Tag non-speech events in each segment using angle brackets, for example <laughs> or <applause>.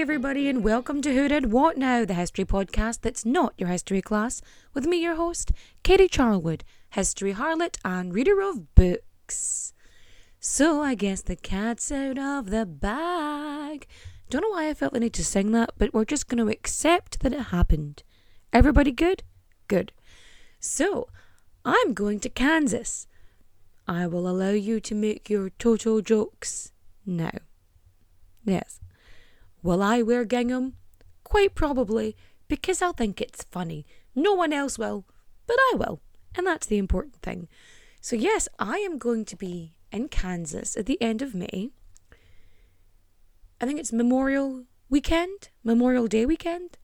Everybody, and welcome to Who Did What Now, the history podcast that's not your history class, with me, your host, Katie Charlwood, history harlot and reader of books. So, I guess the cat's out of the bag. Don't know why I felt the need to sing that, but we're just going to accept that it happened. Everybody good? Good. So, I'm going to Kansas. I will allow you to make your total jokes now. Yes. Will I wear gingham? Quite probably, because I'll think it's funny. No one else will, but I will, and that's the important thing. So, yes, I am going to be in Kansas at the end of May. I think it's Memorial Weekend, Memorial Day weekend.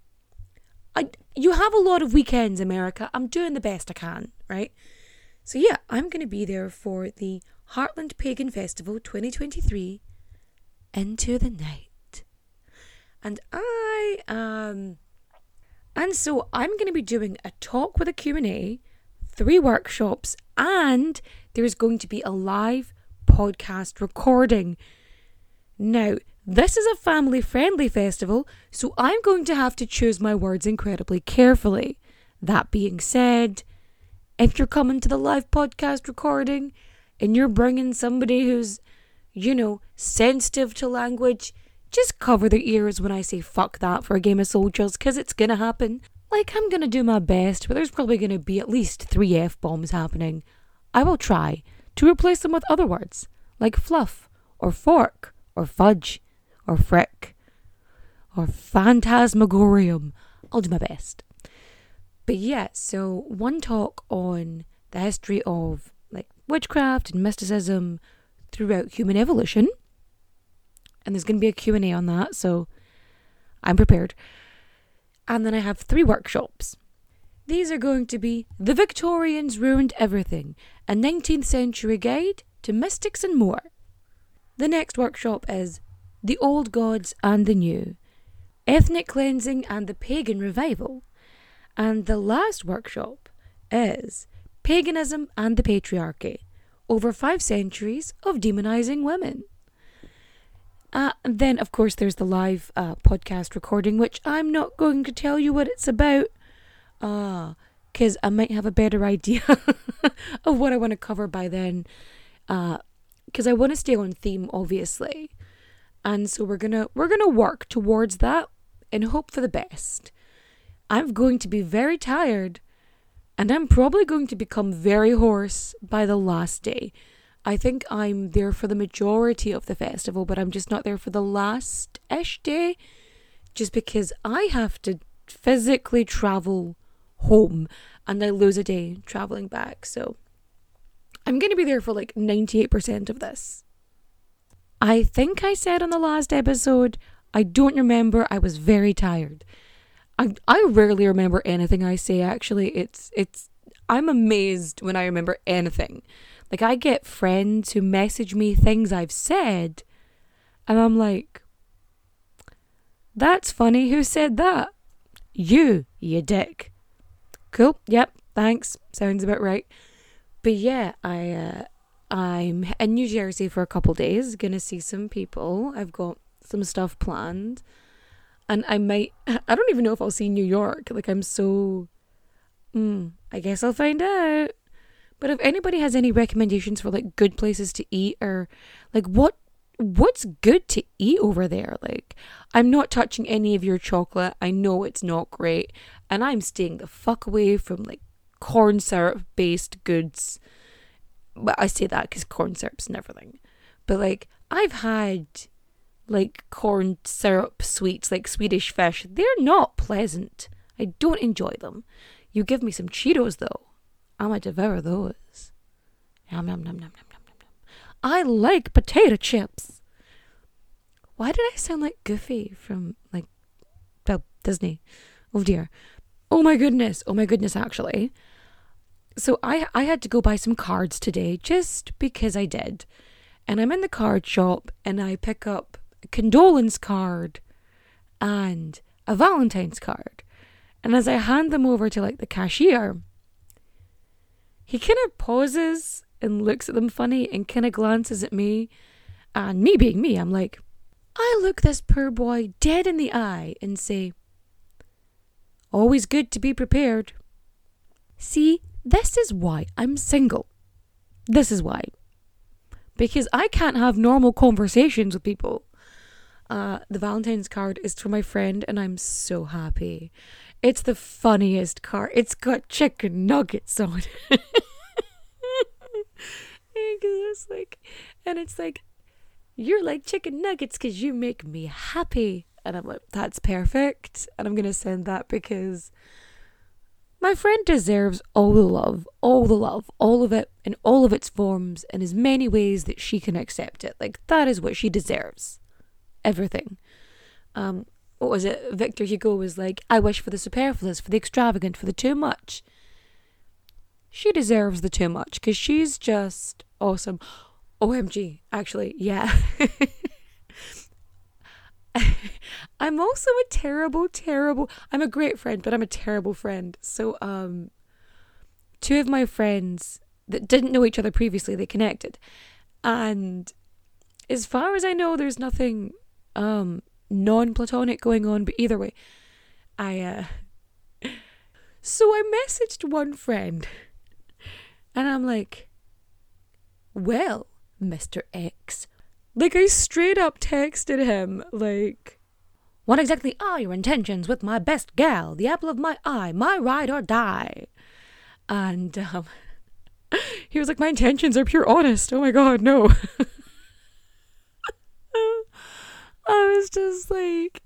I, you have a lot of weekends, America. I'm doing the best I can, right? So, yeah, I'm going to be there for the Heartland Pagan Festival 2023 into the night and I um and so I'm going to be doing a talk with a Q&A, three workshops and there's going to be a live podcast recording. Now, this is a family friendly festival, so I'm going to have to choose my words incredibly carefully. That being said, if you're coming to the live podcast recording and you're bringing somebody who's, you know, sensitive to language, just cover their ears when I say fuck that for a game of soldiers, because it's gonna happen. Like, I'm gonna do my best, but there's probably gonna be at least three F bombs happening. I will try to replace them with other words, like fluff, or fork, or fudge, or frick, or phantasmagorium. I'll do my best. But yeah, so one talk on the history of like witchcraft and mysticism throughout human evolution and there's going to be a Q&A on that, so I'm prepared. And then I have three workshops. These are going to be The Victorians Ruined Everything, a 19th century guide to mystics and more. The next workshop is The Old Gods and the New, Ethnic Cleansing and the Pagan Revival. And the last workshop is Paganism and the Patriarchy, over five centuries of demonizing women. Uh, and then, of course, there's the live uh, podcast recording, which I'm not going to tell you what it's about, because uh, I might have a better idea <laughs> of what I want to cover by then. Because uh, I want to stay on theme, obviously, and so we're gonna we're gonna work towards that and hope for the best. I'm going to be very tired, and I'm probably going to become very hoarse by the last day. I think I'm there for the majority of the festival, but I'm just not there for the last ish day, just because I have to physically travel home and I lose a day traveling back. So I'm going to be there for like 98% of this. I think I said on the last episode, I don't remember, I was very tired. I I rarely remember anything I say actually. It's it's I'm amazed when I remember anything. Like, I get friends who message me things I've said, and I'm like, that's funny. Who said that? You, you dick. Cool. Yep. Thanks. Sounds about right. But yeah, I uh, I'm in New Jersey for a couple days, gonna see some people. I've got some stuff planned. And I might, <laughs> I don't even know if I'll see New York. Like, I'm so, mm, I guess I'll find out. But if anybody has any recommendations for like good places to eat or like what what's good to eat over there? Like I'm not touching any of your chocolate. I know it's not great and I'm staying the fuck away from like corn syrup based goods. But I say that cuz corn syrup's and everything. But like I've had like corn syrup sweets like Swedish fish. They're not pleasant. I don't enjoy them. You give me some Cheetos though. I'm devour those. Yum, yum, yum, yum, yum, yum, yum. I like potato chips. Why did I sound like Goofy from like well, Disney? Oh dear. Oh my goodness. Oh my goodness, actually. So I I had to go buy some cards today just because I did. And I'm in the card shop and I pick up a condolence card and a Valentine's card. And as I hand them over to like the cashier, he kind of pauses and looks at them funny and kind of glances at me. And me being me, I'm like, I look this poor boy dead in the eye and say, Always good to be prepared. See, this is why I'm single. This is why. Because I can't have normal conversations with people. Uh, the Valentine's card is for my friend, and I'm so happy. It's the funniest car. It's got chicken nuggets on it. <laughs> Because it's like, and it's like, you're like chicken nuggets because you make me happy. And I'm like, that's perfect. And I'm going to send that because my friend deserves all the love, all the love, all of it in all of its forms in as many ways that she can accept it. Like, that is what she deserves. Everything. Um, what was it? Victor Hugo was like, I wish for the superfluous, for the extravagant, for the too much. She deserves the too much because she's just awesome. OMG, actually, yeah. <laughs> I'm also a terrible, terrible. I'm a great friend, but I'm a terrible friend. So, um, two of my friends that didn't know each other previously, they connected, and as far as I know, there's nothing um non-platonic going on. But either way, I uh, so I messaged one friend, and I'm like, "Well, Mister X." Like I straight up texted him like what exactly are your intentions with my best gal, the apple of my eye, my ride or die? And um, <laughs> he was like, My intentions are pure honest. Oh my god, no. <laughs> I was just like,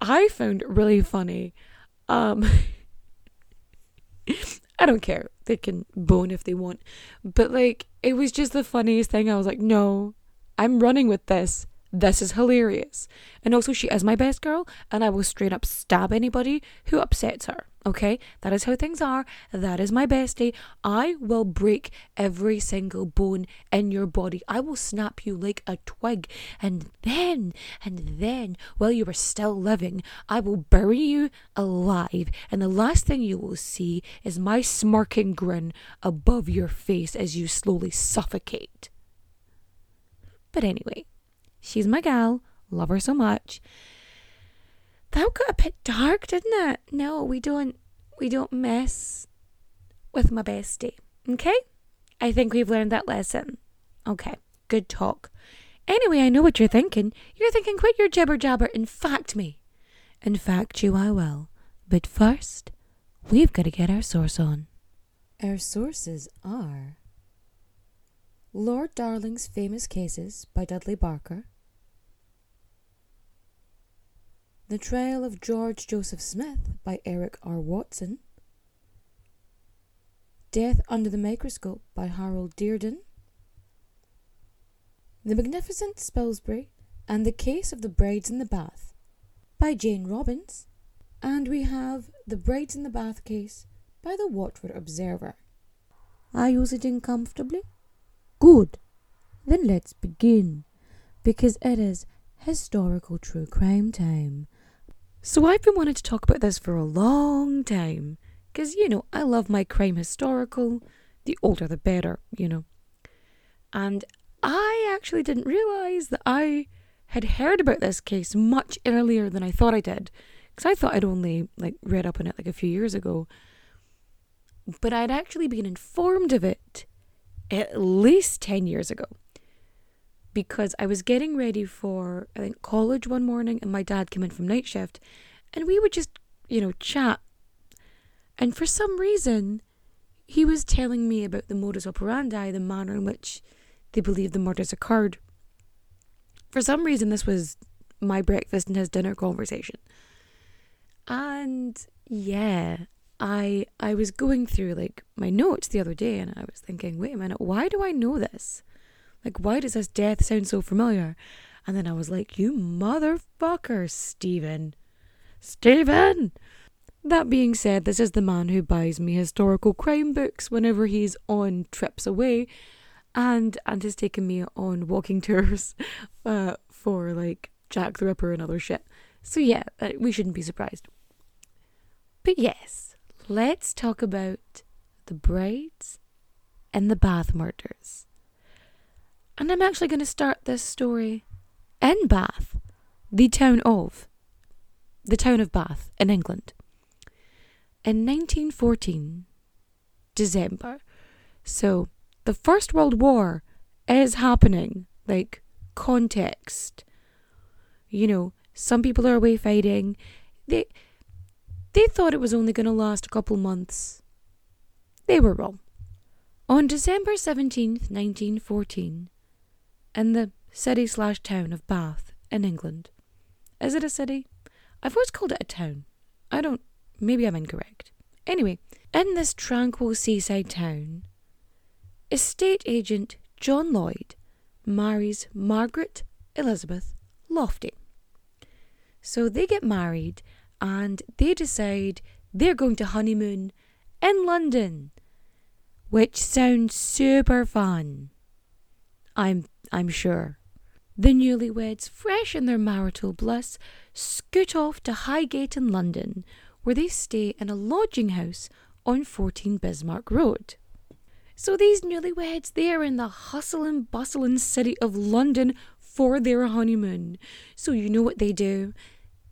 I found it really funny. Um, <laughs> I don't care. They can bone if they want. But like, it was just the funniest thing. I was like, no, I'm running with this. This is hilarious. And also, she is my best girl, and I will straight up stab anybody who upsets her. Okay? That is how things are. That is my bestie. I will break every single bone in your body. I will snap you like a twig. And then, and then, while you are still living, I will bury you alive. And the last thing you will see is my smirking grin above your face as you slowly suffocate. But anyway, she's my gal. Love her so much. That got a bit dark, didn't it? No, we don't we don't mess with my bestie. Okay? I think we've learned that lesson. Okay, good talk. Anyway, I know what you're thinking. You're thinking, quit your jibber jabber and fact me. In fact, you I will. But first, we've got to get our source on. Our sources are Lord Darling's Famous Cases by Dudley Barker, The Trial of George Joseph Smith by Eric R. Watson, Death Under the Microscope by Harold Dearden, The Magnificent Spilsbury and the Case of the Brides in the Bath by Jane Robins, and we have The Brides in the Bath Case by the Watford Observer. Are you sitting comfortably? Good. Then let's begin, because it is historical true crime time. So I've been wanting to talk about this for a long time, because, you know, I love my crime historical. The older the better, you know. And I actually didn't realize that I had heard about this case much earlier than I thought I did. Because I thought I'd only like read up on it like a few years ago. But I'd actually been informed of it at least 10 years ago. Because I was getting ready for, I think, college one morning, and my dad came in from night shift, and we would just, you know, chat. And for some reason, he was telling me about the modus operandi, the manner in which they believe the murders occurred. For some reason, this was my breakfast and his dinner conversation. And yeah, I I was going through like my notes the other day and I was thinking, wait a minute, why do I know this? Like why does this death sound so familiar? And then I was like, you motherfucker, Stephen. Stephen! That being said, this is the man who buys me historical crime books whenever he's on trips away and and has taken me on walking <laughs> tours uh, for like Jack the Ripper and other shit. So yeah, uh, we shouldn't be surprised. But yes, let's talk about the Brides and the Bath murders. And I'm actually going to start this story in Bath, the town of the town of Bath in England. In 1914, December. So the First World War is happening. Like, context. You know, some people are away fighting. They they thought it was only going to last a couple months. They were wrong. On December 17th, 1914, in the city slash town of Bath in England. Is it a city? I've always called it a town. I don't, maybe I'm incorrect. Anyway, in this tranquil seaside town, estate agent John Lloyd marries Margaret Elizabeth Lofty. So they get married and they decide they're going to honeymoon in London, which sounds super fun. I'm I'm sure. The newlyweds, fresh in their marital bliss, scoot off to Highgate in London, where they stay in a lodging house on 14 Bismarck Road. So these newlyweds, they are in the hustle and bustle and city of London for their honeymoon. So you know what they do?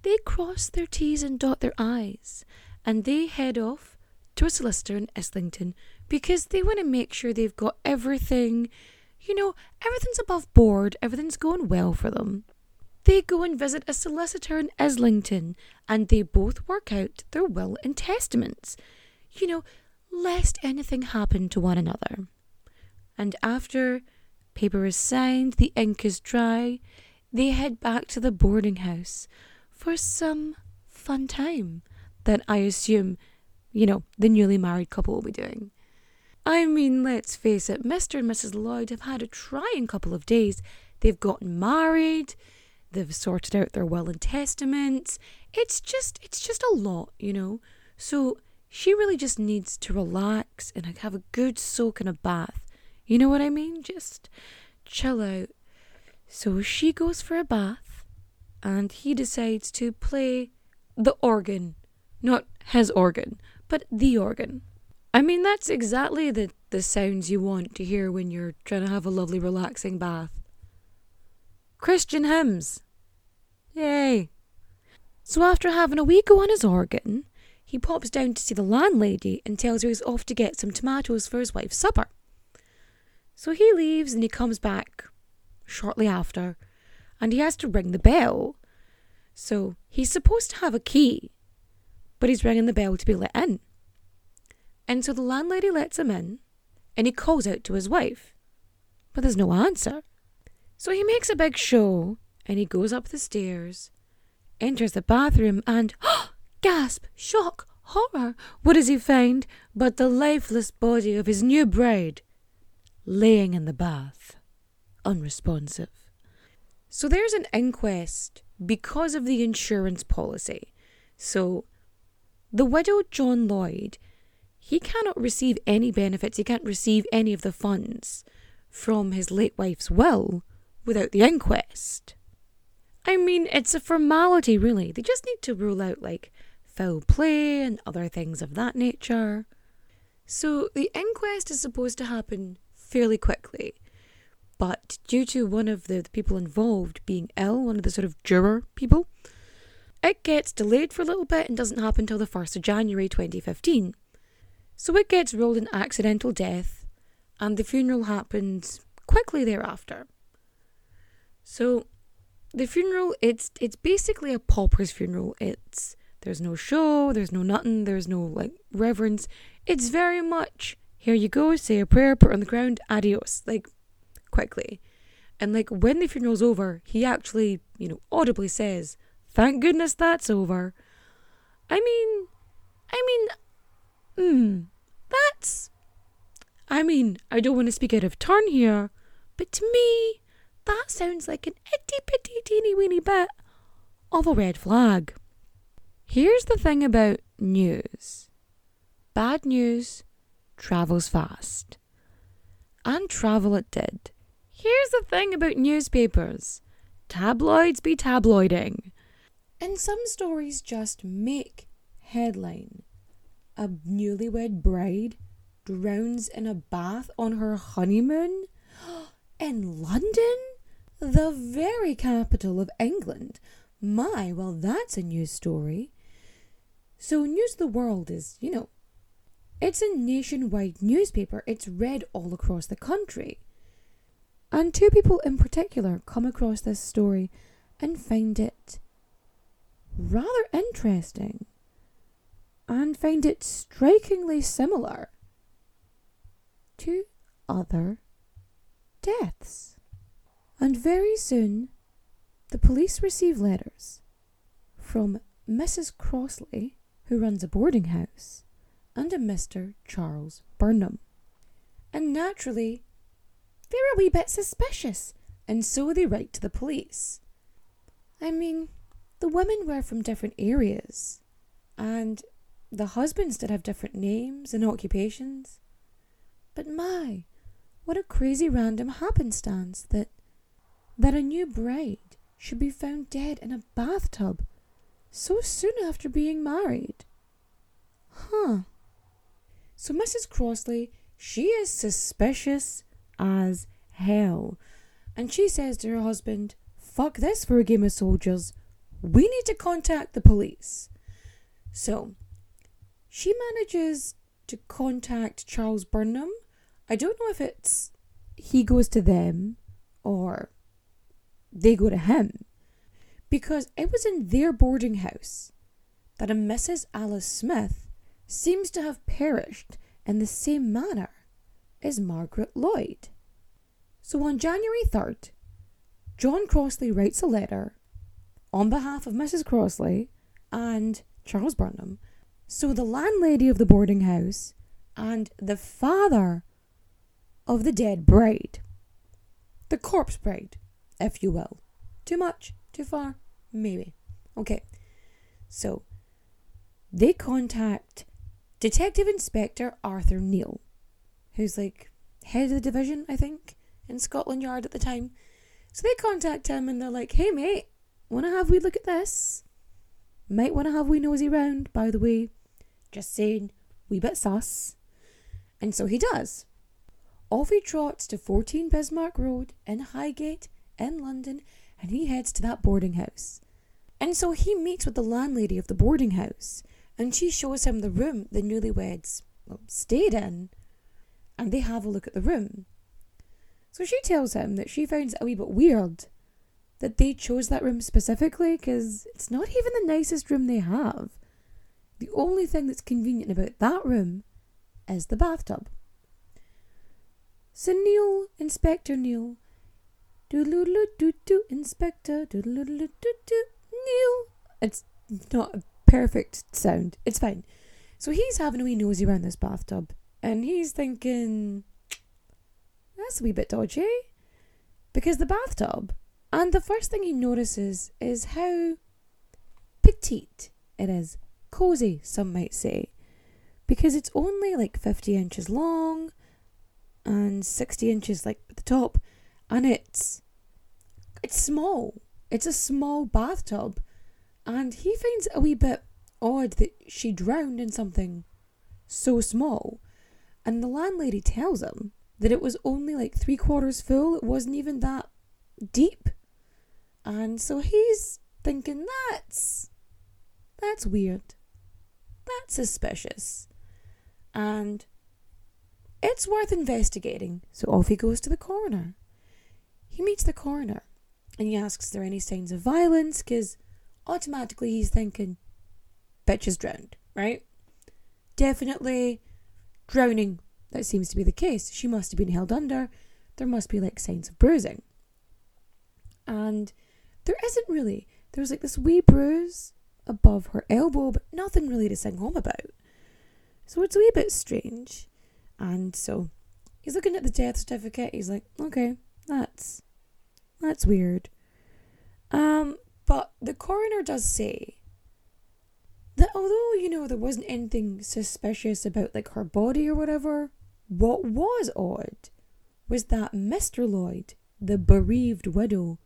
They cross their T's and dot their I's, and they head off to a solicitor in Islington because they want to make sure they've got everything, you know, everything's above board, everything's going well for them. They go and visit a solicitor in Islington and they both work out their will and testaments. You know, lest anything happen to one another. And after paper is signed, the ink is dry, they head back to the boarding house for some fun time that I assume, you know, the newly married couple will be doing. I mean, let's face it, Mr. and Mrs. Lloyd have had a trying couple of days. They've gotten married, they've sorted out their will and testaments. It's just it's just a lot, you know. So she really just needs to relax and have a good soak in a bath. You know what I mean? Just chill out. So she goes for a bath and he decides to play the organ. Not his organ, but the organ. I mean, that's exactly the, the sounds you want to hear when you're trying to have a lovely, relaxing bath. Christian hymns. Yay. So after having a wee go on his organ, he pops down to see the landlady and tells her he's off to get some tomatoes for his wife's supper. So he leaves and he comes back shortly after and he has to ring the bell. So he's supposed to have a key, but he's ringing the bell to be let in. And so the landlady lets him in and he calls out to his wife, but there's no answer. So he makes a big show and he goes up the stairs, enters the bathroom, and <gasps> Gasp! Shock! Horror! What does he find but the lifeless body of his new bride laying in the bath, unresponsive? So there's an inquest because of the insurance policy. So the widow John Lloyd, he cannot receive any benefits, he can't receive any of the funds from his late wife's will without the inquest. I mean, it's a formality, really. They just need to rule out, like, foul play and other things of that nature. So the inquest is supposed to happen fairly quickly, but due to one of the, the people involved being ill, one of the sort of juror people, it gets delayed for a little bit and doesn't happen until the 1st of January 2015. So it gets ruled an accidental death, and the funeral happens quickly thereafter. So the funeral it's it's basically a pauper's funeral. It's there's no show, there's no nothing, there's no like reverence. It's very much here you go, say a prayer, put on the ground, adios, like quickly. And like when the funeral's over, he actually, you know, audibly says, Thank goodness that's over. I mean I mean hmm, that's I mean, I don't want to speak out of turn here, but to me, that sounds like an itty bitty teeny weeny bit of a red flag. Here's the thing about news bad news travels fast. And travel it did. Here's the thing about newspapers tabloids be tabloiding. And some stories just make headline. A newlywed bride drowns in a bath on her honeymoon? <gasps> In London? The very capital of England. My, well, that's a news story. So, News of the World is, you know, it's a nationwide newspaper. It's read all across the country. And two people in particular come across this story and find it rather interesting and find it strikingly similar to other deaths. And very soon, the police receive letters from Mrs. Crossley, who runs a boarding house, and a Mr. Charles Burnham. And naturally, they're a wee bit suspicious, and so they write to the police. I mean, the women were from different areas, and the husbands did have different names and occupations. But my, what a crazy random happenstance that that a new bride should be found dead in a bathtub so soon after being married. Huh. So Mrs. Crossley, she is suspicious as hell. And she says to her husband, Fuck this for a game of soldiers. We need to contact the police. So she manages to contact Charles Burnham. I don't know if it's he goes to them or they go to him. Because it was in their boarding house that a Mrs. Alice Smith seems to have perished in the same manner as Margaret Lloyd. So on January 3rd, John Crossley writes a letter on behalf of Mrs. Crossley and Charles Burnham. So the landlady of the boarding house and the father of the dead bride, the corpse bride, if you will. Too much? Too far? Maybe. Okay. So they contact Detective Inspector Arthur Neil, who's like head of the division, I think, in Scotland Yard at the time. So they contact him and they're like, hey mate, wanna have we look at this? Might wanna have we nosy round, by the way. Just saying, we bit sus. And so he does. Off he trots to 14 Bismarck Road in Highgate in London and he heads to that boarding house. And so he meets with the landlady of the boarding house and she shows him the room the newlyweds well, stayed in, and they have a look at the room. So she tells him that she finds it a wee bit weird that they chose that room specifically because it's not even the nicest room they have. The only thing that's convenient about that room is the bathtub. So Neil, Inspector Neil, doodle doo doo, Inspector, doodle doo doo, Neil. It's not a perfect sound. It's fine. So he's having a wee nosy around this bathtub and he's thinking, that's a wee bit dodgy. Because the bathtub, and the first thing he notices is how petite it is. Cozy, some might say. Because it's only like 50 inches long and 60 inches like at the top and it's it's small. It's a small bathtub and he finds it a wee bit odd that she drowned in something so small. And the landlady tells him that it was only like three quarters full. It wasn't even that deep. And so he's thinking that's that's weird. That's suspicious. And it's worth investigating. So off he goes to the coroner. He meets the coroner and he asks, Is there any signs of violence? Because automatically he's thinking, Bitch is drowned, right? Definitely drowning. That seems to be the case. She must have been held under. There must be like signs of bruising. And there isn't really. There's like this wee bruise above her elbow, but nothing really to sing home about. So it's a wee bit strange. And so he's looking at the death certificate. He's like, okay, that's that's weird. Um, but the coroner does say that although you know there wasn't anything suspicious about like her body or whatever, what was odd was that Mr. Lloyd, the bereaved widow,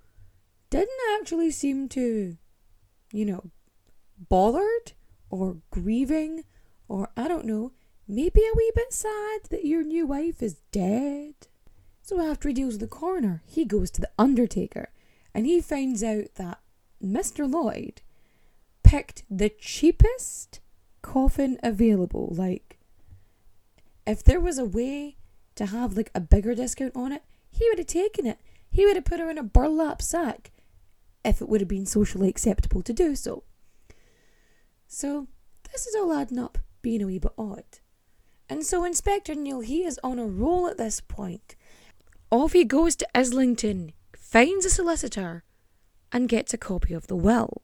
didn't actually seem to, you know, bothered or grieving or I don't know, maybe a wee bit sad that your new wife is dead. So after he deals with the coroner, he goes to the undertaker and he finds out that Mr. Lloyd picked the cheapest coffin available. Like, if there was a way to have like a bigger discount on it, he would have taken it. He would have put her in a burlap sack if it would have been socially acceptable to do so. So, this is all adding up being a wee bit odd. And so Inspector Neil, he is on a roll at this point. Off he goes to Islington, finds a solicitor, and gets a copy of the will.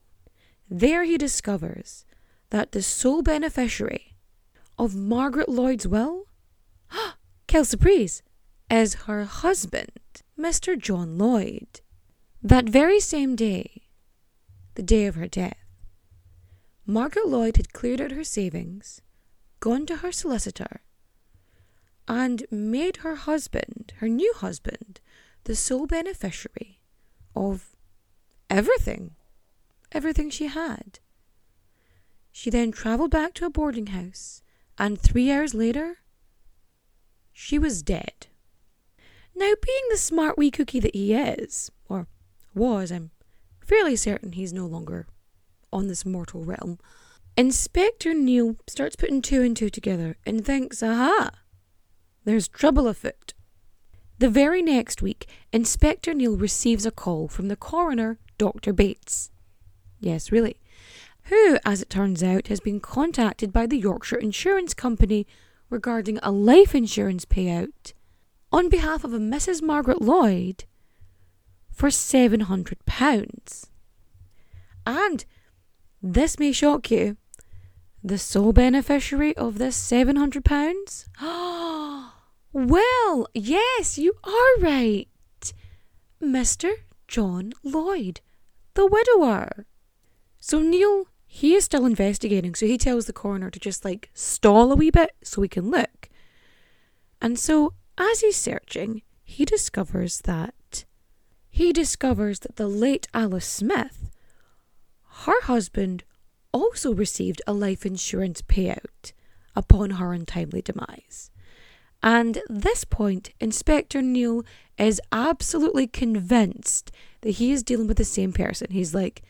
There he discovers that the sole beneficiary of Margaret Lloyd's will, <gasps> quelle surprise, is her husband, Mr. John Lloyd. That very same day, the day of her death, Margaret Lloyd had cleared out her savings gone to her solicitor and made her husband, her new husband, the sole beneficiary of everything, everything she had. She then travelled back to a boarding house, and three hours later, she was dead. Now, being the smart wee cookie that he is, or was, I'm fairly certain he's no longer on this mortal realm, Inspector Neil starts putting two and two together and thinks, aha, there's trouble afoot. The very next week, Inspector Neil receives a call from the coroner, Dr. Bates. Yes, really. Who, as it turns out, has been contacted by the Yorkshire Insurance Company regarding a life insurance payout on behalf of a Mrs. Margaret Lloyd for £700. And this may shock you, the sole beneficiary of this £700? <gasps> well, yes, you are right. Mr. John Lloyd, the widower. So Neil, he is still investigating, so he tells the coroner to just like stall a wee bit so we can look. And so as he's searching, he discovers that he discovers that the late Alice Smith, her husband also received a life insurance payout upon her untimely demise. And this point, Inspector Neil is absolutely convinced that he is dealing with the same person. He's like,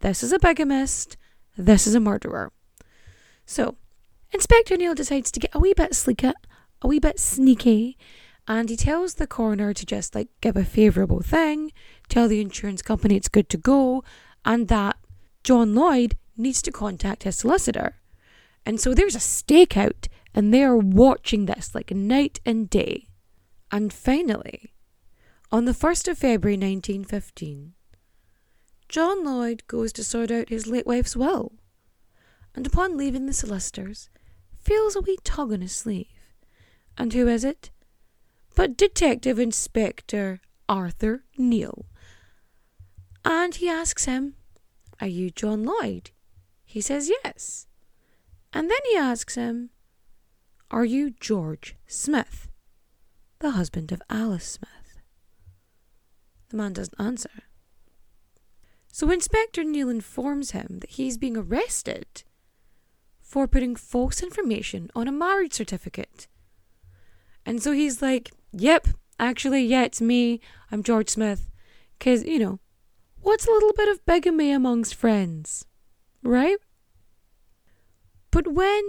this is a bigamist, this is a murderer. So, Inspector Neil decides to get a wee bit sleeky, a wee bit sneaky, and he tells the coroner to just like give a favourable thing, tell the insurance company it's good to go, and that John Lloyd needs to contact his solicitor. And so there's a stakeout, and they are watching this like night and day. And finally, on the 1st of February 1915, John Lloyd goes to sort out his late wife's will, and upon leaving the solicitors, feels a wee tug on his sleeve. And who is it? But Detective Inspector Arthur Neil. And he asks him, Are you John Lloyd? He says yes. And then he asks him, Are you George Smith, the husband of Alice Smith? The man doesn't answer. So Inspector Neil informs him that he's being arrested for putting false information on a marriage certificate. And so he's like, Yep, actually, yeah, it's me. I'm George Smith. Because, you know, what's a little bit of bigamy amongst friends? Right? But when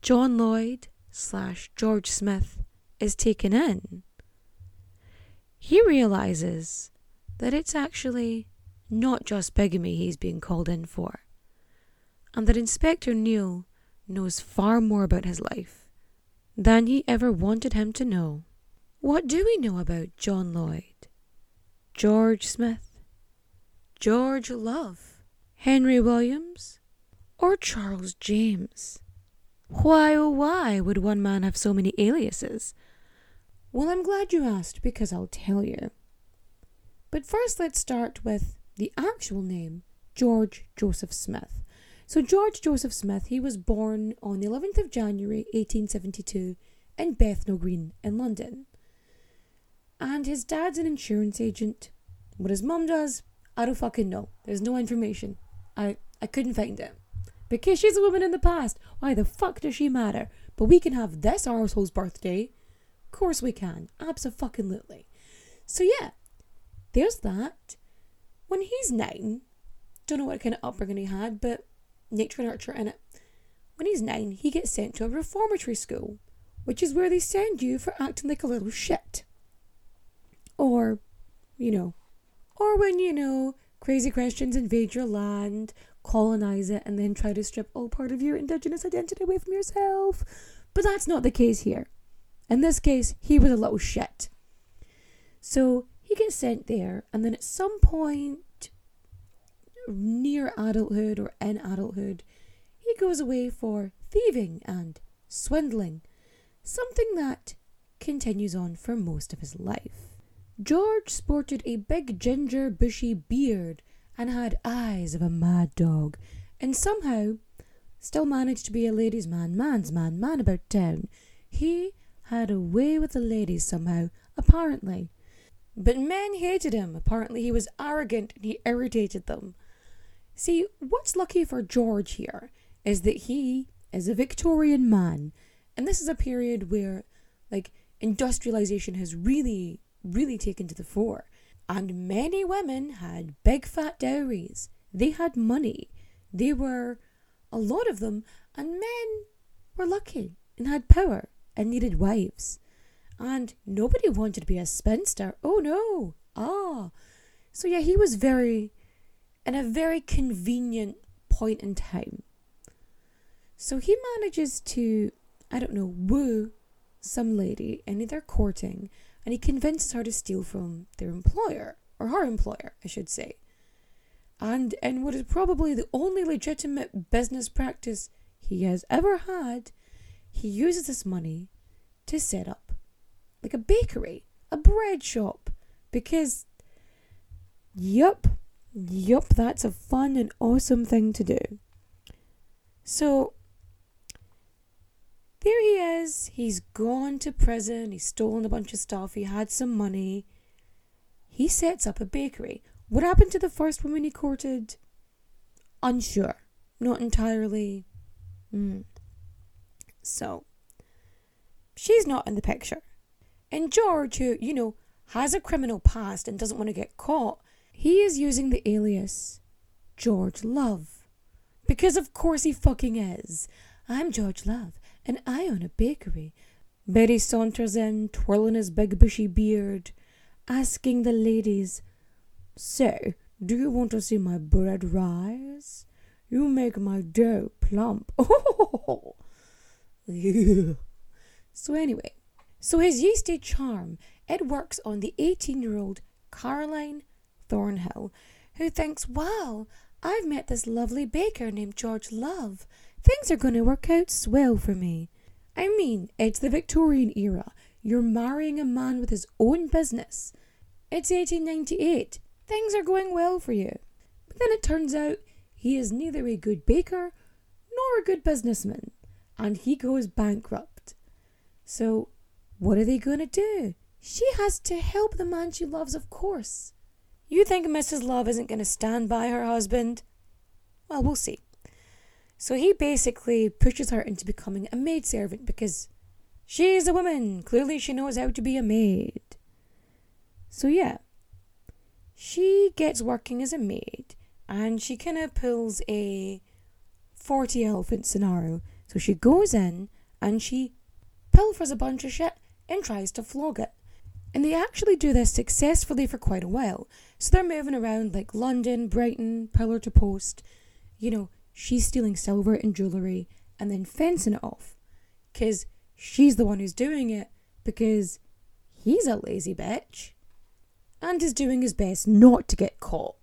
John Lloyd slash George Smith is taken in, he realizes that it's actually not just bigamy he's being called in for, and that Inspector Neil knows far more about his life than he ever wanted him to know. What do we know about John Lloyd, George Smith, George Love, Henry Williams, or Charles James? Why, oh, why would one man have so many aliases? Well, I'm glad you asked because I'll tell you. But first, let's start with the actual name George Joseph Smith. So, George Joseph Smith, he was born on the 11th of January 1872 in Bethnal Green in London. And his dad's an insurance agent. What his mum does, I don't fucking know. There's no information. I, I couldn't find it. Because she's a woman in the past, why the fuck does she matter? But we can have this arsehole's birthday. Of course we can. Absolutely. So yeah, there's that. When he's nine, don't know what kind of upbringing he had, but nature and nurture in it. When he's nine, he gets sent to a reformatory school, which is where they send you for acting like a little shit. Or, you know, or when, you know, crazy Christians invade your land, colonize it, and then try to strip all part of your indigenous identity away from yourself. But that's not the case here. In this case, he was a little shit. So he gets sent there, and then at some point near adulthood or in adulthood, he goes away for thieving and swindling, something that continues on for most of his life. George sported a big ginger bushy beard and had eyes of a mad dog, and somehow still managed to be a ladies' man, man's man, man about town. He had a way with the ladies somehow, apparently. But men hated him. Apparently, he was arrogant and he irritated them. See, what's lucky for George here is that he is a Victorian man, and this is a period where, like, industrialization has really really taken to the fore. And many women had big fat dowries. They had money. They were, a lot of them, and men were lucky and had power and needed wives. And nobody wanted to be a spinster. Oh no. Ah. So yeah, he was very, in a very convenient point in time. So he manages to, I don't know, woo some lady, and they're courting, and he convinces her to steal from their employer, or her employer, I should say. And in what is probably the only legitimate business practice he has ever had, he uses this money to set up like a bakery, a bread shop, because, yup, yup, that's a fun and awesome thing to do. So there he is. He's gone to prison. He's stolen a bunch of stuff. He had some money. He sets up a bakery. What happened to the first woman he courted? Unsure. Not entirely. Mm. So, she's not in the picture. And George, who, you know, has a criminal past and doesn't want to get caught, he is using the alias George Love. Because of course he fucking is. I'm George Love and I own a bakery. Betty saunters in, twirling his big bushy beard, asking the ladies, So, do you want to see my bread rise? You make my dough plump. Oh! <laughs> so, anyway, so his yeasty charm, it works on the 18 year old Caroline Thornhill, who thinks, Wow, I've met this lovely baker named George Love. Things are going to work out swell for me. I mean, it's the Victorian era. You're marrying a man with his own business. It's 1898. Things are going well for you. But then it turns out he is neither a good baker nor a good businessman, and he goes bankrupt. So, what are they going to do? She has to help the man she loves, of course. You think Mrs. Love isn't going to stand by her husband? Well, we'll see. So he basically pushes her into becoming a maidservant because She's a woman. Clearly, she knows how to be a maid. So, yeah, she gets working as a maid and she kind of pulls a 40 elephant scenario. So, she goes in and she pilfers a bunch of shit and tries to flog it. And they actually do this successfully for quite a while. So they're moving around like London, Brighton, pillar to post. You know, she's stealing silver and jewellery and then fencing it off. Because she's the one who's doing it because he's a lazy bitch and is doing his best not to get caught.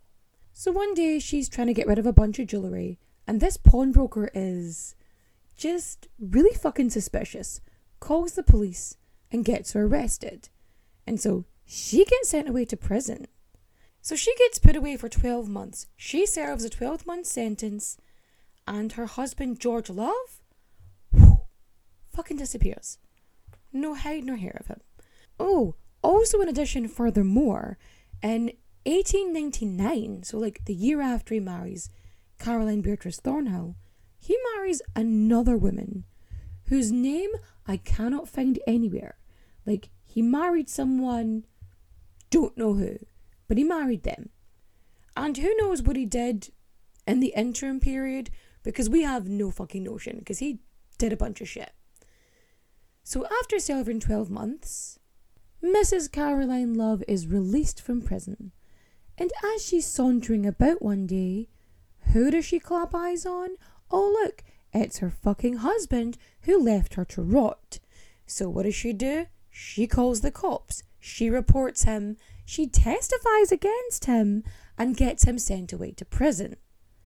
So one day she's trying to get rid of a bunch of jewellery and this pawnbroker is just really fucking suspicious, calls the police and gets her arrested. And so she gets sent away to prison. So she gets put away for 12 months. She serves a 12 month sentence, and her husband, George Love, fucking disappears. No hide nor hair of him. Oh, also, in addition, furthermore, in 1899, so like the year after he marries Caroline Beatrice Thornhill, he marries another woman whose name I cannot find anywhere. Like, he married someone, don't know who, but he married them. And who knows what he did in the interim period because we have no fucking notion because he did a bunch of shit. So after serving 12 months, Mrs. Caroline Love is released from prison. And as she's sauntering about one day, who does she clap eyes on? Oh, look, it's her fucking husband who left her to rot. So what does she do? She calls the cops. She reports him. She testifies against him and gets him sent away to prison.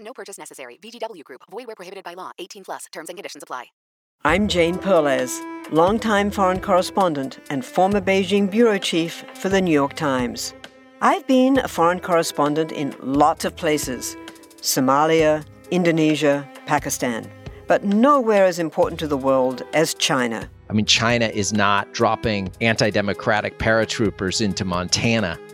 No purchase necessary. VGW Group. Void where prohibited by law. 18 plus. Terms and conditions apply. I'm Jane Perlez, longtime foreign correspondent and former Beijing bureau chief for the New York Times. I've been a foreign correspondent in lots of places Somalia, Indonesia, Pakistan, but nowhere as important to the world as China. I mean, China is not dropping anti democratic paratroopers into Montana.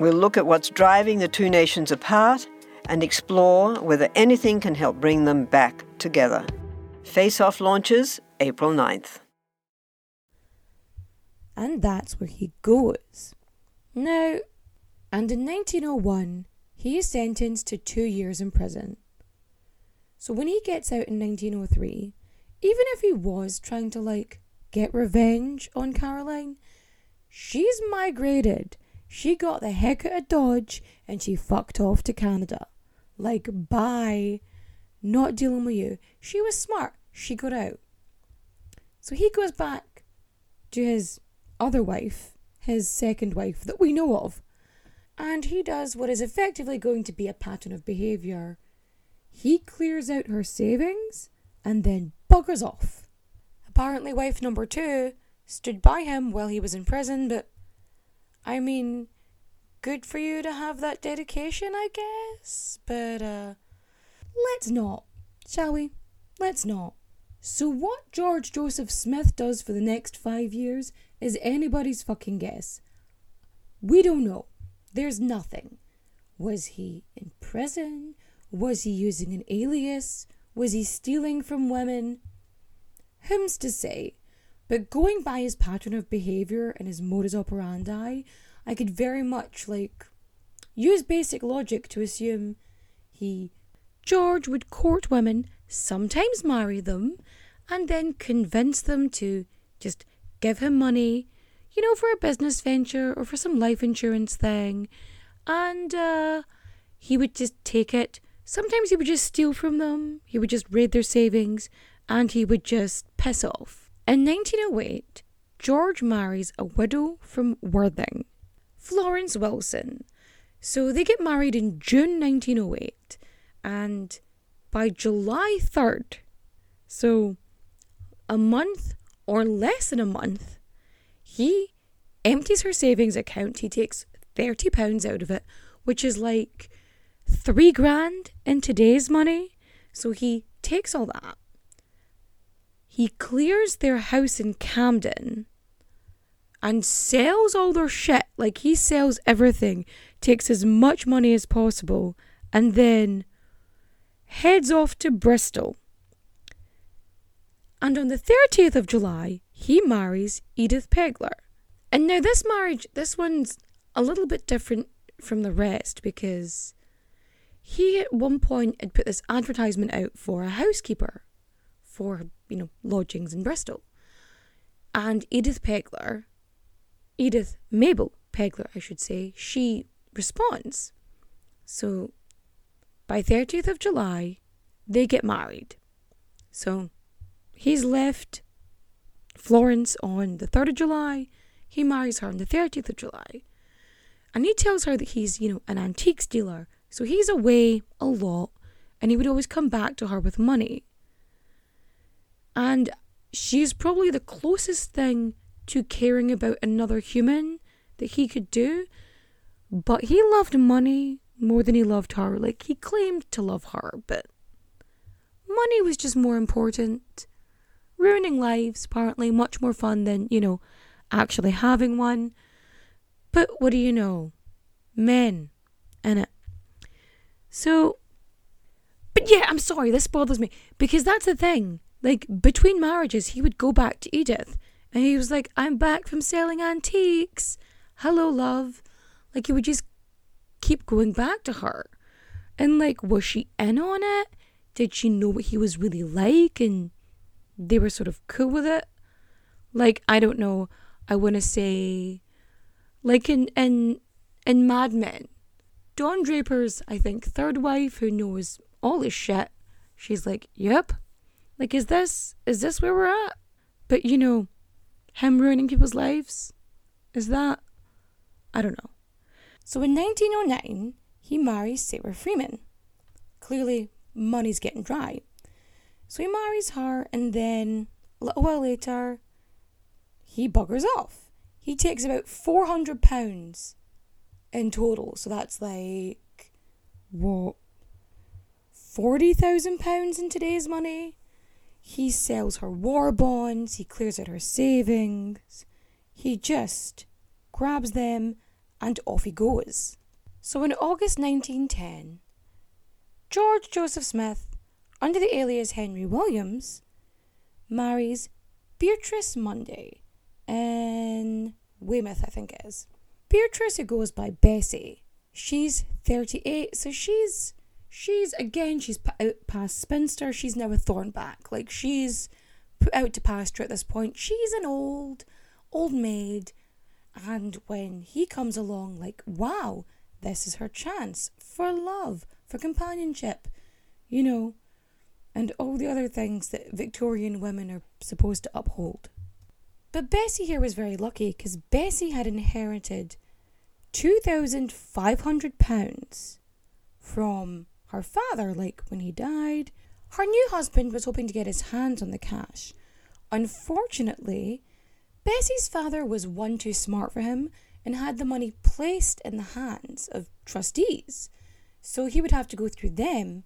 We'll look at what's driving the two nations apart and explore whether anything can help bring them back together. Face Off launches April 9th. And that's where he goes. Now, and in 1901, he is sentenced to two years in prison. So when he gets out in 1903, even if he was trying to like get revenge on Caroline, she's migrated. She got the heck out of Dodge and she fucked off to Canada. Like, bye. Not dealing with you. She was smart. She got out. So he goes back to his other wife, his second wife that we know of, and he does what is effectively going to be a pattern of behaviour. He clears out her savings and then buggers off. Apparently, wife number two stood by him while he was in prison, but I mean, good for you to have that dedication, I guess. But, uh, let's not, shall we? Let's not. So, what George Joseph Smith does for the next five years is anybody's fucking guess. We don't know. There's nothing. Was he in prison? Was he using an alias? Was he stealing from women? Whom's to say? But going by his pattern of behaviour and his modus operandi, I could very much, like, use basic logic to assume he. George would court women, sometimes marry them, and then convince them to just give him money, you know, for a business venture or for some life insurance thing. And uh, he would just take it. Sometimes he would just steal from them, he would just raid their savings, and he would just piss off. In 1908, George marries a widow from Worthing, Florence Wilson. So they get married in June 1908, and by July 3rd, so a month or less than a month, he empties her savings account. He takes £30 out of it, which is like three grand in today's money. So he takes all that. He clears their house in Camden and sells all their shit. Like he sells everything, takes as much money as possible, and then heads off to Bristol. And on the 30th of July, he marries Edith Pegler. And now, this marriage, this one's a little bit different from the rest because he at one point had put this advertisement out for a housekeeper for, you know, lodgings in Bristol. And Edith Pegler, Edith Mabel Pegler, I should say, she responds. So by 30th of July, they get married. So he's left Florence on the 3rd of July. He marries her on the 30th of July. And he tells her that he's, you know, an antiques dealer. So he's away a lot and he would always come back to her with money. And she's probably the closest thing to caring about another human that he could do. But he loved money more than he loved her. Like, he claimed to love her, but money was just more important. Ruining lives, apparently, much more fun than, you know, actually having one. But what do you know? Men, in it. So, but yeah, I'm sorry, this bothers me because that's the thing. Like, between marriages, he would go back to Edith and he was like, I'm back from selling antiques. Hello, love. Like, he would just keep going back to her. And like, was she in on it? Did she know what he was really like? And they were sort of cool with it? Like, I don't know. I want to say, like in, in, in Mad Men, Don Draper's, I think, third wife who knows all this shit. She's like, yep. Like, is this, is this where we're at? But you know, him ruining people's lives? Is that, I don't know. So in 1909, he marries Sarah Freeman. Clearly, money's getting dry. So he marries her, and then a little while later, he buggers off. He takes about £400 in total. So that's like, what, £40,000 in today's money? He sells her war bonds, he clears out her savings. He just grabs them and off he goes. So in August 1910, George Joseph Smith, under the alias Henry Williams, marries Beatrice Munday in Weymouth, I think it is. Beatrice, who goes by Bessie, she's 38, so she's she's again she's out uh, past spinster. She's now a Thornback, like she's put out to pasture at this point. She's an old old maid and when he comes along, like, wow, this is her chance for love, for companionship, you know, and all the other things that Victorian women are supposed to uphold. But Bessie here was very lucky because Bessie had inherited £2,500 from her father, like when he died. Her new husband was hoping to get his hands on the cash. Unfortunately, Bessie's father was one too smart for him and had the money placed in the hands of trustees, so he would have to go through them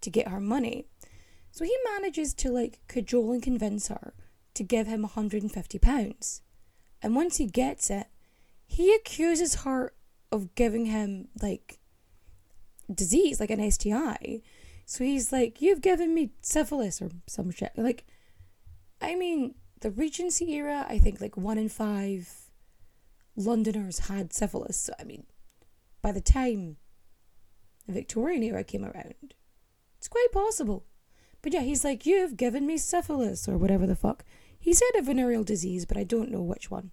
to get her money. So he manages to like cajole and convince her to give him £150. And once he gets it, he accuses her of giving him like disease, like an STI. So he's like, You've given me syphilis or some shit. Like, I mean, the Regency era, I think like one in five Londoners had syphilis. So, I mean, by the time the Victorian era came around, it's quite possible. But yeah, he's like, You've given me syphilis, or whatever the fuck. He said a venereal disease, but I don't know which one.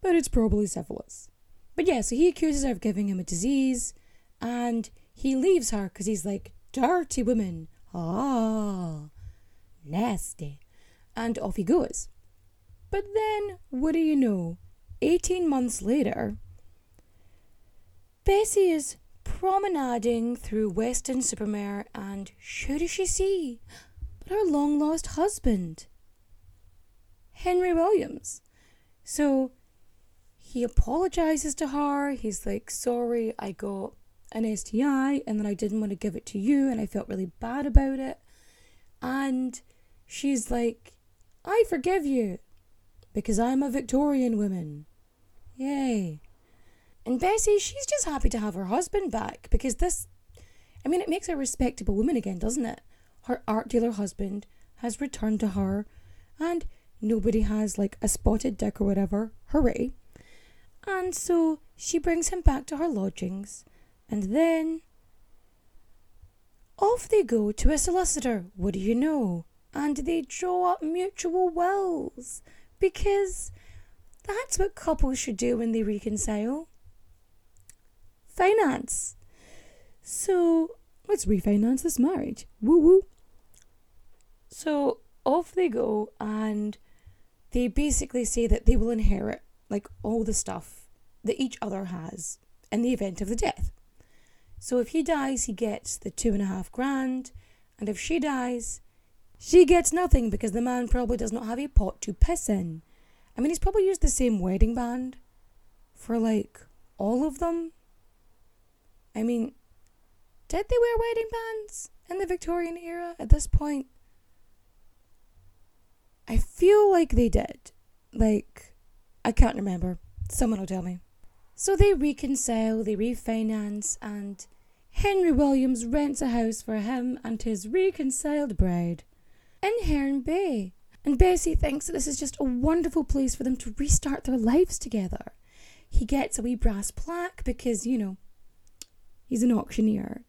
but it's probably syphilis. But yeah, so he accuses her of giving him a disease, and he leaves her because he's like, dirty woman. Ah, nasty. And off he goes. But then, what do you know? 18 months later, Bessie is promenading through Weston-super-Mare, and who does she see? But her long lost husband, Henry Williams. So he apologizes to her. He's like, Sorry, I got an STI and then I didn't want to give it to you and I felt really bad about it. And she's like, I forgive you because I'm a Victorian woman. Yay. And Bessie, she's just happy to have her husband back because this, I mean, it makes her a respectable woman again, doesn't it? Her art dealer husband has returned to her and nobody has like a spotted dick or whatever. Hooray. And so she brings him back to her lodgings and then off they go to a solicitor. What do you know? And they draw up mutual wills because that's what couples should do when they reconcile. Finance. So let's refinance this marriage. Woo woo. So off they go and they basically say that they will inherit like all the stuff that each other has in the event of the death. So if he dies, he gets the two and a half grand, and if she dies, she gets nothing because the man probably does not have a pot to piss in. I mean, he's probably used the same wedding band for like all of them. I mean, did they wear wedding bands in the Victorian era at this point? I feel like they did. Like, I can't remember. Someone will tell me. So they reconcile, they refinance, and Henry Williams rents a house for him and his reconciled bride in Herne Bay. And Bessie thinks that this is just a wonderful place for them to restart their lives together. He gets a wee brass plaque because, you know, he's an auctioneer.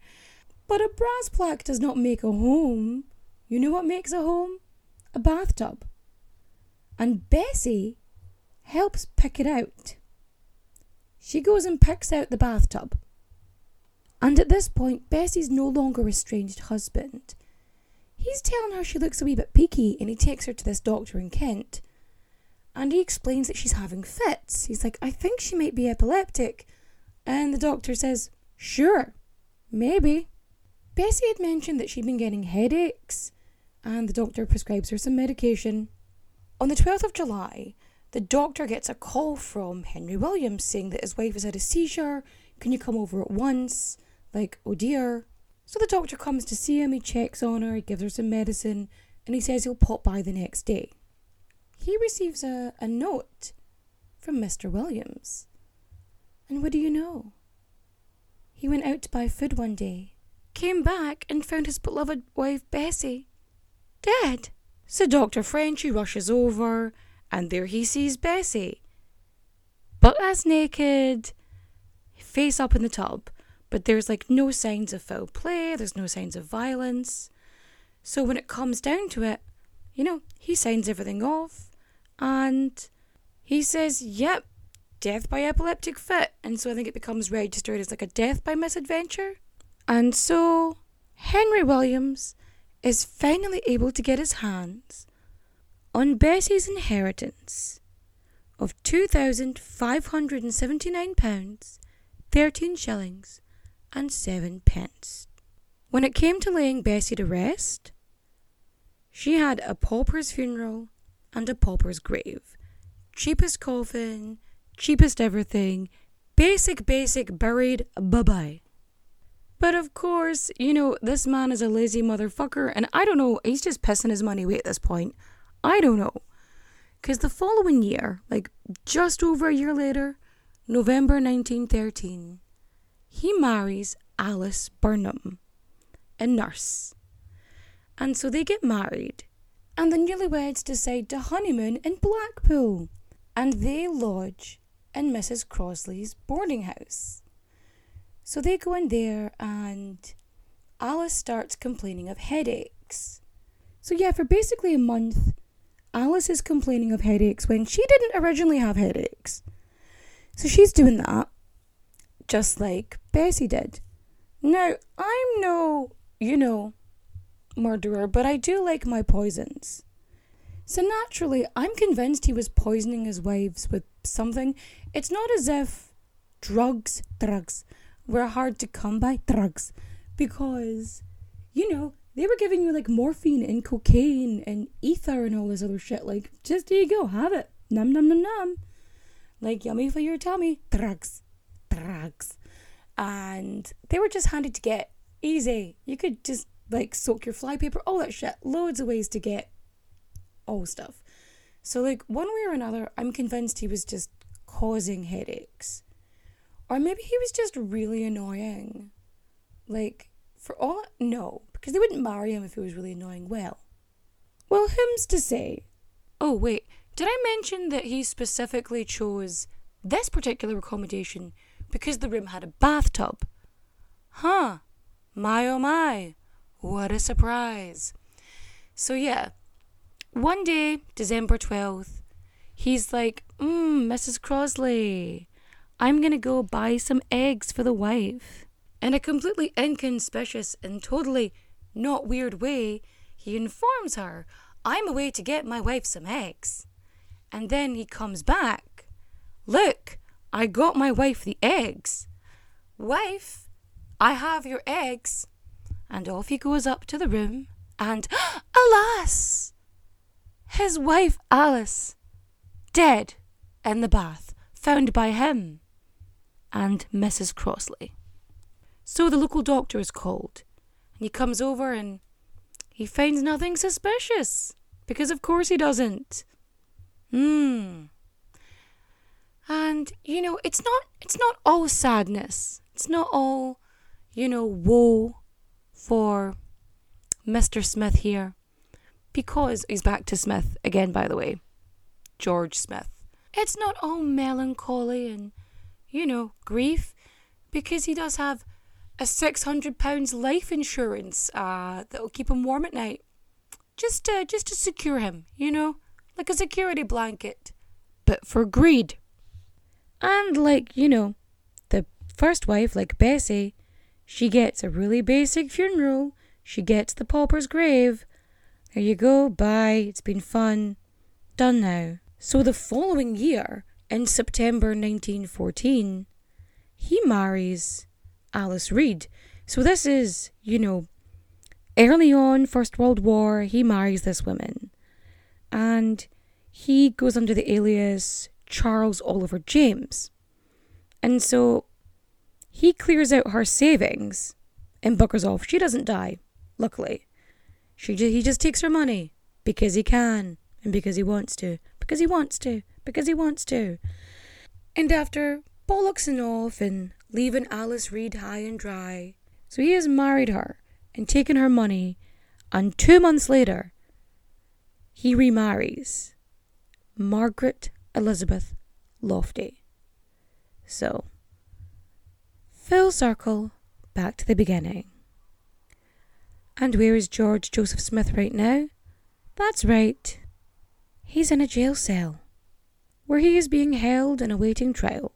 But a brass plaque does not make a home. You know what makes a home? A bathtub. And Bessie helps pick it out. She goes and picks out the bathtub. And at this point, Bessie's no longer estranged husband. He's telling her she looks a wee bit peaky, and he takes her to this doctor in Kent. And he explains that she's having fits. He's like, I think she might be epileptic. And the doctor says, Sure, maybe. Bessie had mentioned that she'd been getting headaches, and the doctor prescribes her some medication. On the 12th of July, the doctor gets a call from Henry Williams saying that his wife has had a seizure. Can you come over at once? Like, oh dear. So the doctor comes to see him, he checks on her, he gives her some medicine, and he says he'll pop by the next day. He receives a, a note from Mr. Williams. And what do you know? He went out to buy food one day, came back, and found his beloved wife Bessie dead. So Dr. Frenchy rushes over and there he sees Bessie. Butt ass naked, face up in the tub, but there's like no signs of foul play, there's no signs of violence. So when it comes down to it, you know, he signs everything off and he says, yep, death by epileptic fit. And so I think it becomes registered as like a death by misadventure. And so Henry Williams is finally able to get his hands on Bessie's inheritance of £2,579, 13 shillings and 7 pence. When it came to laying Bessie to rest, she had a pauper's funeral and a pauper's grave. Cheapest coffin, cheapest everything, basic, basic, buried, bye bye. But of course, you know, this man is a lazy motherfucker, and I don't know, he's just pissing his money away at this point. I don't know. Because the following year, like just over a year later, November 1913, he marries Alice Burnham, a nurse. And so they get married, and the newlyweds decide to honeymoon in Blackpool, and they lodge in Mrs. Crossley's boarding house. So they go in there, and Alice starts complaining of headaches. So, yeah, for basically a month, Alice is complaining of headaches when she didn't originally have headaches. So she's doing that, just like Bessie did. Now, I'm no, you know, murderer, but I do like my poisons. So naturally, I'm convinced he was poisoning his wives with something. It's not as if drugs, drugs, were hard to come by, drugs, because, you know, they were giving you like morphine and cocaine and ether and all this other shit. Like, just here you go, have it. Num num num num. Like, yummy for your tummy. Drugs. Drugs. And they were just handy to get. Easy. You could just like soak your flypaper, all that shit. Loads of ways to get all stuff. So, like, one way or another, I'm convinced he was just causing headaches. Or maybe he was just really annoying. Like, for all. No, because they wouldn't marry him if he was really annoying. Well, well, him's to say. Oh, wait, did I mention that he specifically chose this particular accommodation because the room had a bathtub? Huh. My oh my. What a surprise. So, yeah, one day, December 12th, he's like, Mmm, Mrs. Crossley, I'm gonna go buy some eggs for the wife. In a completely inconspicuous and totally not weird way, he informs her, I'm away to get my wife some eggs. And then he comes back. Look, I got my wife the eggs. Wife, I have your eggs. And off he goes up to the room, and <gasps> alas! His wife Alice, dead in the bath, found by him and Mrs. Crossley. So the local doctor is called, and he comes over and he finds nothing suspicious, because of course he doesn't. Hmm. And you know, it's not it's not all sadness. It's not all, you know, woe for Mr. Smith here. Because he's back to Smith again, by the way. George Smith. It's not all melancholy and, you know, grief, because he does have a £600 life insurance uh, that'll keep him warm at night. Just to, just to secure him, you know, like a security blanket. But for greed. And like, you know, the first wife, like Bessie, she gets a really basic funeral. She gets the pauper's grave. There you go, bye, it's been fun. Done now. So the following year, in September 1914, he marries Alice Reed. So this is, you know, early on, First World War, he marries this woman. And he goes under the alias Charles Oliver James. And so he clears out her savings and buckers off. She doesn't die, luckily. She he just takes her money because he can and because he wants to, because he wants to, because he wants to. And after bollocksing off and leaving Alice Reed high and dry, so he has married her and taken her money, and two months later, he remarries Margaret Elizabeth Lofty. So, full circle, back to the beginning. And where is George Joseph Smith right now? That's right. He's in a jail cell, where he is being held and awaiting trial.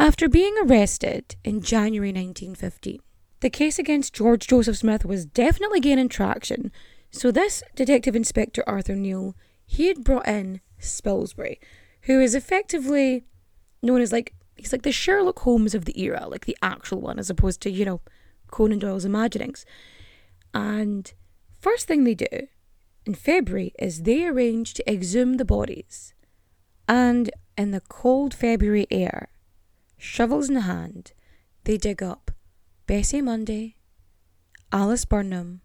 After being arrested in January 1915, the case against George Joseph Smith was definitely gaining traction, so this Detective Inspector Arthur Neil, he had brought in Spilsbury, who is effectively known as like he's like the Sherlock Holmes of the era, like the actual one, as opposed to, you know, Conan Doyle's imaginings. And first thing they do in February is they arrange to exhume the bodies. And in the cold February air, shovels in hand, they dig up Bessie Munday, Alice Burnham,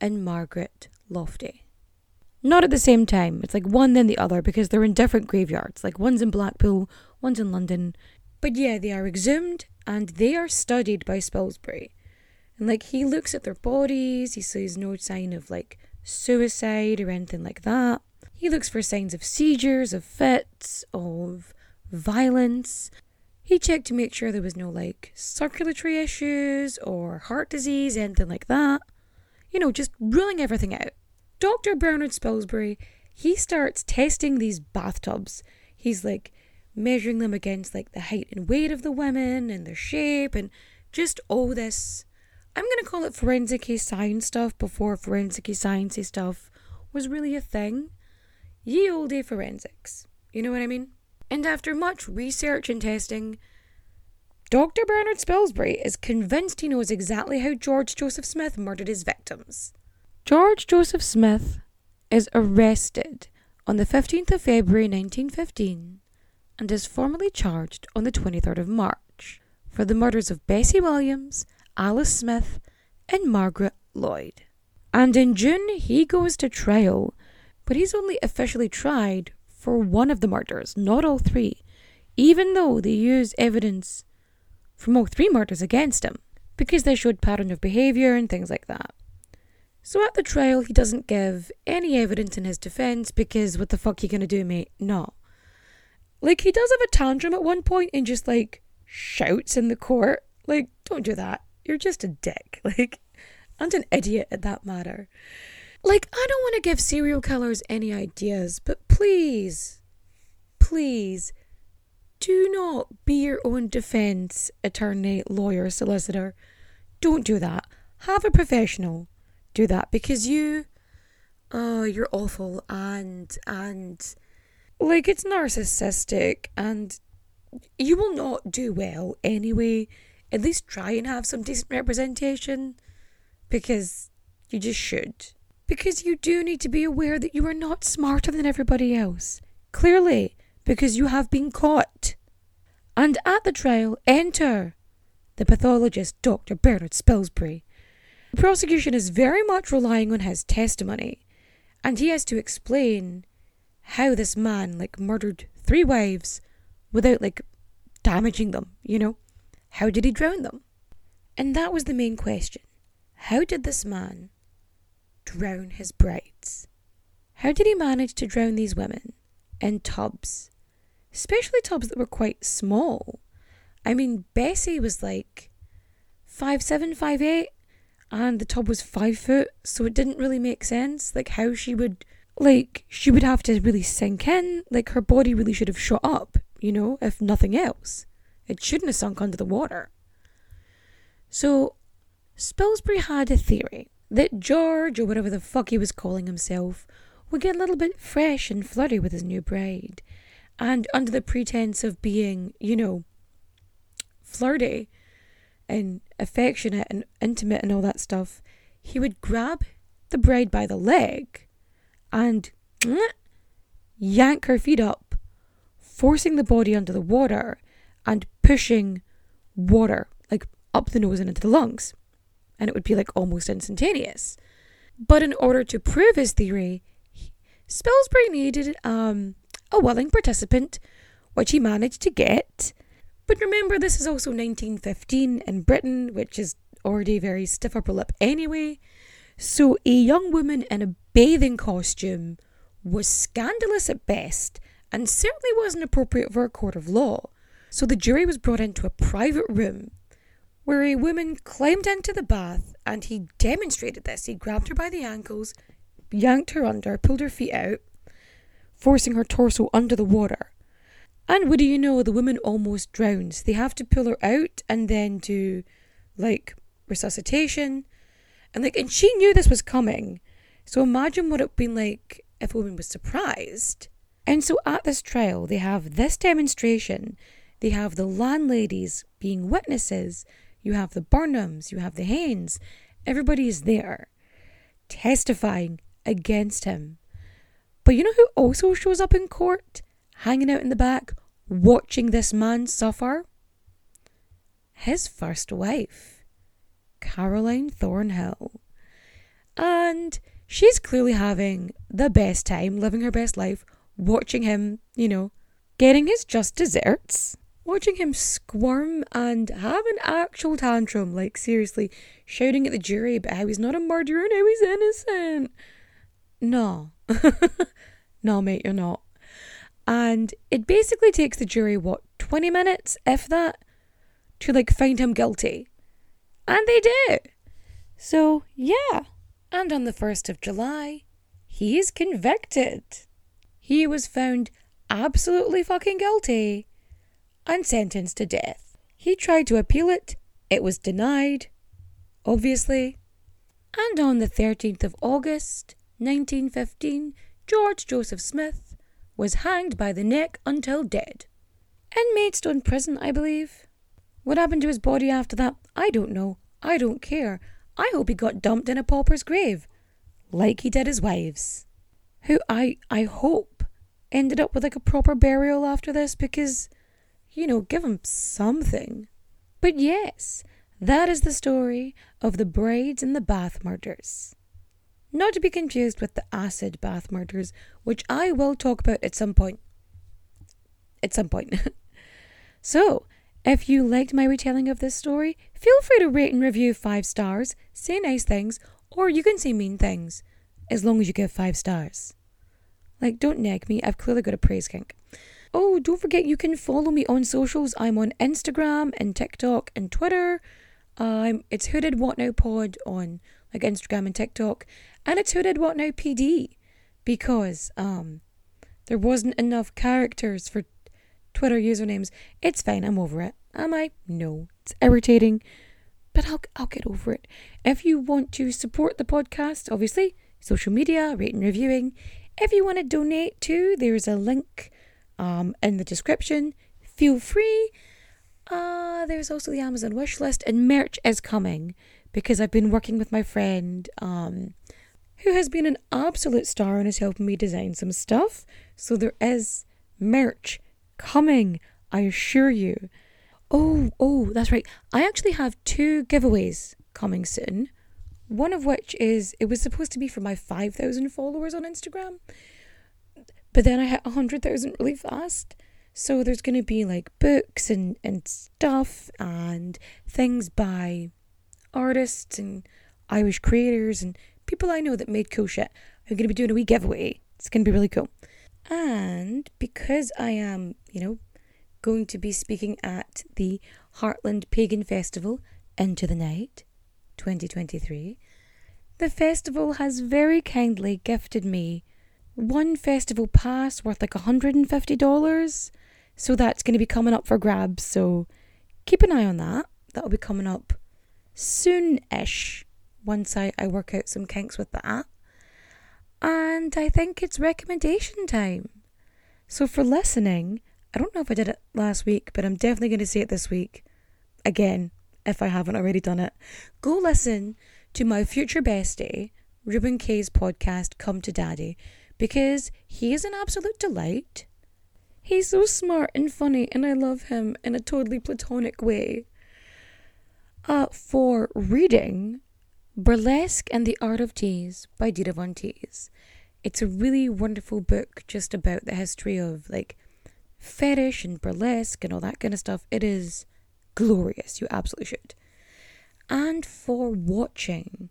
and Margaret Lofty. Not at the same time. It's like one then the other because they're in different graveyards. Like one's in Blackpool, one's in London. But yeah, they are exhumed and they are studied by Spilsbury. And like he looks at their bodies, he sees no sign of like suicide or anything like that. He looks for signs of seizures, of fits, of violence. He checked to make sure there was no like circulatory issues or heart disease, anything like that. You know, just ruling everything out. Dr. Bernard Spilsbury, he starts testing these bathtubs. He's like measuring them against like the height and weight of the women and their shape and just all this. I'm going to call it forensic science stuff before forensic science stuff was really a thing. Ye olde forensics. You know what I mean? And after much research and testing, Dr. Bernard Spilsbury is convinced he knows exactly how George Joseph Smith murdered his victims. George Joseph Smith is arrested on the 15th of February 1915 and is formally charged on the 23rd of March for the murders of Bessie Williams, Alice Smith, and Margaret Lloyd. And in June, he goes to trial, but he's only officially tried for one of the murders, not all three, even though they use evidence from all three murders against him, because they showed pattern of behaviour and things like that. So at the trial, he doesn't give any evidence in his defence because what the fuck you gonna do, mate? No. Like, he does have a tantrum at one point and just like shouts in the court. Like, don't do that. You're just a dick. <laughs> Like, and an idiot at that matter. Like, I don't want to give serial killers any ideas, but please, please, do not be your own defense attorney, lawyer, solicitor. Don't do that. Have a professional do that because you, oh, you're awful and, and, like, it's narcissistic and you will not do well anyway. At least try and have some decent representation because you just should. Because you do need to be aware that you are not smarter than everybody else. Clearly, because you have been caught. And at the trial, enter the pathologist, Dr. Bernard Spilsbury. The prosecution is very much relying on his testimony, and he has to explain how this man, like, murdered three wives without, like, damaging them, you know? How did he drown them? And that was the main question. How did this man drown his brides? How did he manage to drown these women in tubs? Especially tubs that were quite small. I mean, Bessie was like five seven, five eight, and the tub was five foot, so it didn't really make sense. Like how she would like she would have to really sink in. Like her body really should have shot up, you know, if nothing else. It shouldn't have sunk under the water. So Spilsbury had a theory that George, or whatever the fuck he was calling himself, would get a little bit fresh and flirty with his new bride. And under the pretense of being, you know, flirty and affectionate and intimate and all that stuff, he would grab the bride by the leg and <sniffs> yank her feet up, forcing the body under the water and pushing water like up the nose and into the lungs and it would be like almost instantaneous. But in order to prove his theory, Spilsbury needed um, a willing participant, which he managed to get. But remember, this is also 1915 in Britain, which is already very stiff upper lip anyway. So a young woman in a bathing costume was scandalous at best and certainly wasn't appropriate for a court of law. So the jury was brought into a private room where a woman climbed into the bath and he demonstrated this. He grabbed her by the ankles, yanked her under, pulled her feet out, forcing her torso under the water. And what do you know? The woman almost drowns. They have to pull her out and then do like resuscitation. And like and she knew this was coming. So imagine what it would been like if a woman was surprised. And so at this trial they have this demonstration. They have the landladies being witnesses you have the Burnhams, you have the Haynes. Everybody is there testifying against him. But you know who also shows up in court, hanging out in the back, watching this man suffer? His first wife, Caroline Thornhill. And she's clearly having the best time, living her best life, watching him, you know, getting his just desserts watching him squirm and have an actual tantrum, like seriously, shouting at the jury about how he's not a murderer and how he's innocent. No. <laughs> no, mate, you're not. And it basically takes the jury, what, 20 minutes, if that, to like find him guilty. And they do. So, yeah. And on the 1st of July, he is convicted. He was found absolutely fucking guilty and sentenced to death. He tried to appeal it, it was denied, obviously. And on the 13th of August, 1915, George Joseph Smith was hanged by the neck until dead. In Maidstone prison, I believe. What happened to his body after that, I don't know. I don't care. I hope he got dumped in a pauper's grave, like he did his wives, who I I hope ended up with like a proper burial after this because, you know, give him something. But yes, that is the story of the Brides and the Bath murders. Not to be confused with the acid bath murders, which I will talk about at some point. At some point. <laughs> so, if you liked my retelling of this story, feel free to rate and review five stars, say nice things, or you can say mean things, as long as you give five stars. Like, don't nag me, I've clearly got a praise kink. Oh, don't forget you can follow me on socials. I'm on Instagram and TikTok and Twitter. Um, it's Hooded What Now Pod on like Instagram and TikTok, and it's Hooded What Now PD because um there wasn't enough characters for Twitter usernames. It's fine, I'm over it. Am I? No. It's irritating, but I'll, I'll get over it. If you want to support the podcast, obviously, social media, rating, reviewing. If you want to donate too, there's a link um, in the description. Feel free. Uh, there's also the Amazon wish list, and merch is coming because I've been working with my friend um, who has been an absolute star and is helping me design some stuff. So there is merch coming, I assure you. Oh, oh, that's right. I actually have two giveaways coming soon. One of which is it was supposed to be for my 5,000 followers on Instagram, but then I hit 100,000 really fast. So there's going to be like books and, and stuff and things by artists and Irish creators and people I know that made cool shit. I'm going to be doing a wee giveaway. It's going to be really cool. And because I am, you know, going to be speaking at the Heartland Pagan Festival Into the Night 2023, the festival has very kindly gifted me one festival pass worth like $150. So that's going to be coming up for grabs. So keep an eye on that. That'll be coming up soon ish once I, I work out some kinks with that. And I think it's recommendation time. So for listening, I don't know if I did it last week, but I'm definitely going to say it this week. Again, if I haven't already done it. Go listen to my future bestie, Ruben K's podcast, Come to Daddy, because he is an absolute delight. He's so smart and funny, and I love him in a totally platonic way. Uh, for reading, Burlesque and the Art of Tease by Dita Von Teese. It's a really wonderful book just about the history of like fetish and burlesque and all that kind of stuff. It is glorious. You absolutely should. And for watching,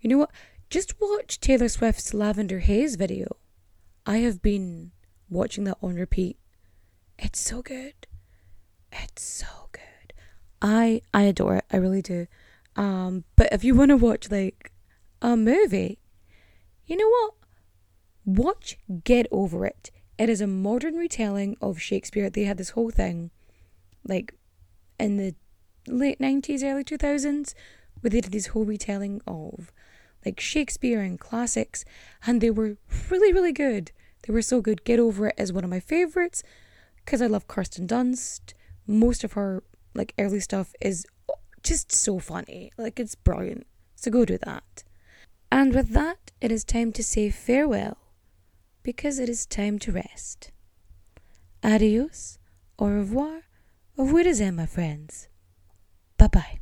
you know what? Just watch Taylor Swift's Lavender Haze video. I have been watching that on repeat. It's so good. It's so good. I I adore it. I really do. Um, but if you want to watch like a movie, you know what? Watch Get Over It. It is a modern retelling of Shakespeare. They had this whole thing, like in the late nineties, early two thousands, where they did this whole retelling of like Shakespeare and classics, and they were really, really good. They were so good. Get Over It is one of my favorites because I love Kirsten Dunst. Most of her like early stuff is just so funny. Like it's brilliant. So go do that. And with that, it is time to say farewell because it is time to rest. Adios, au revoir, au revoir, my friends. Bye bye.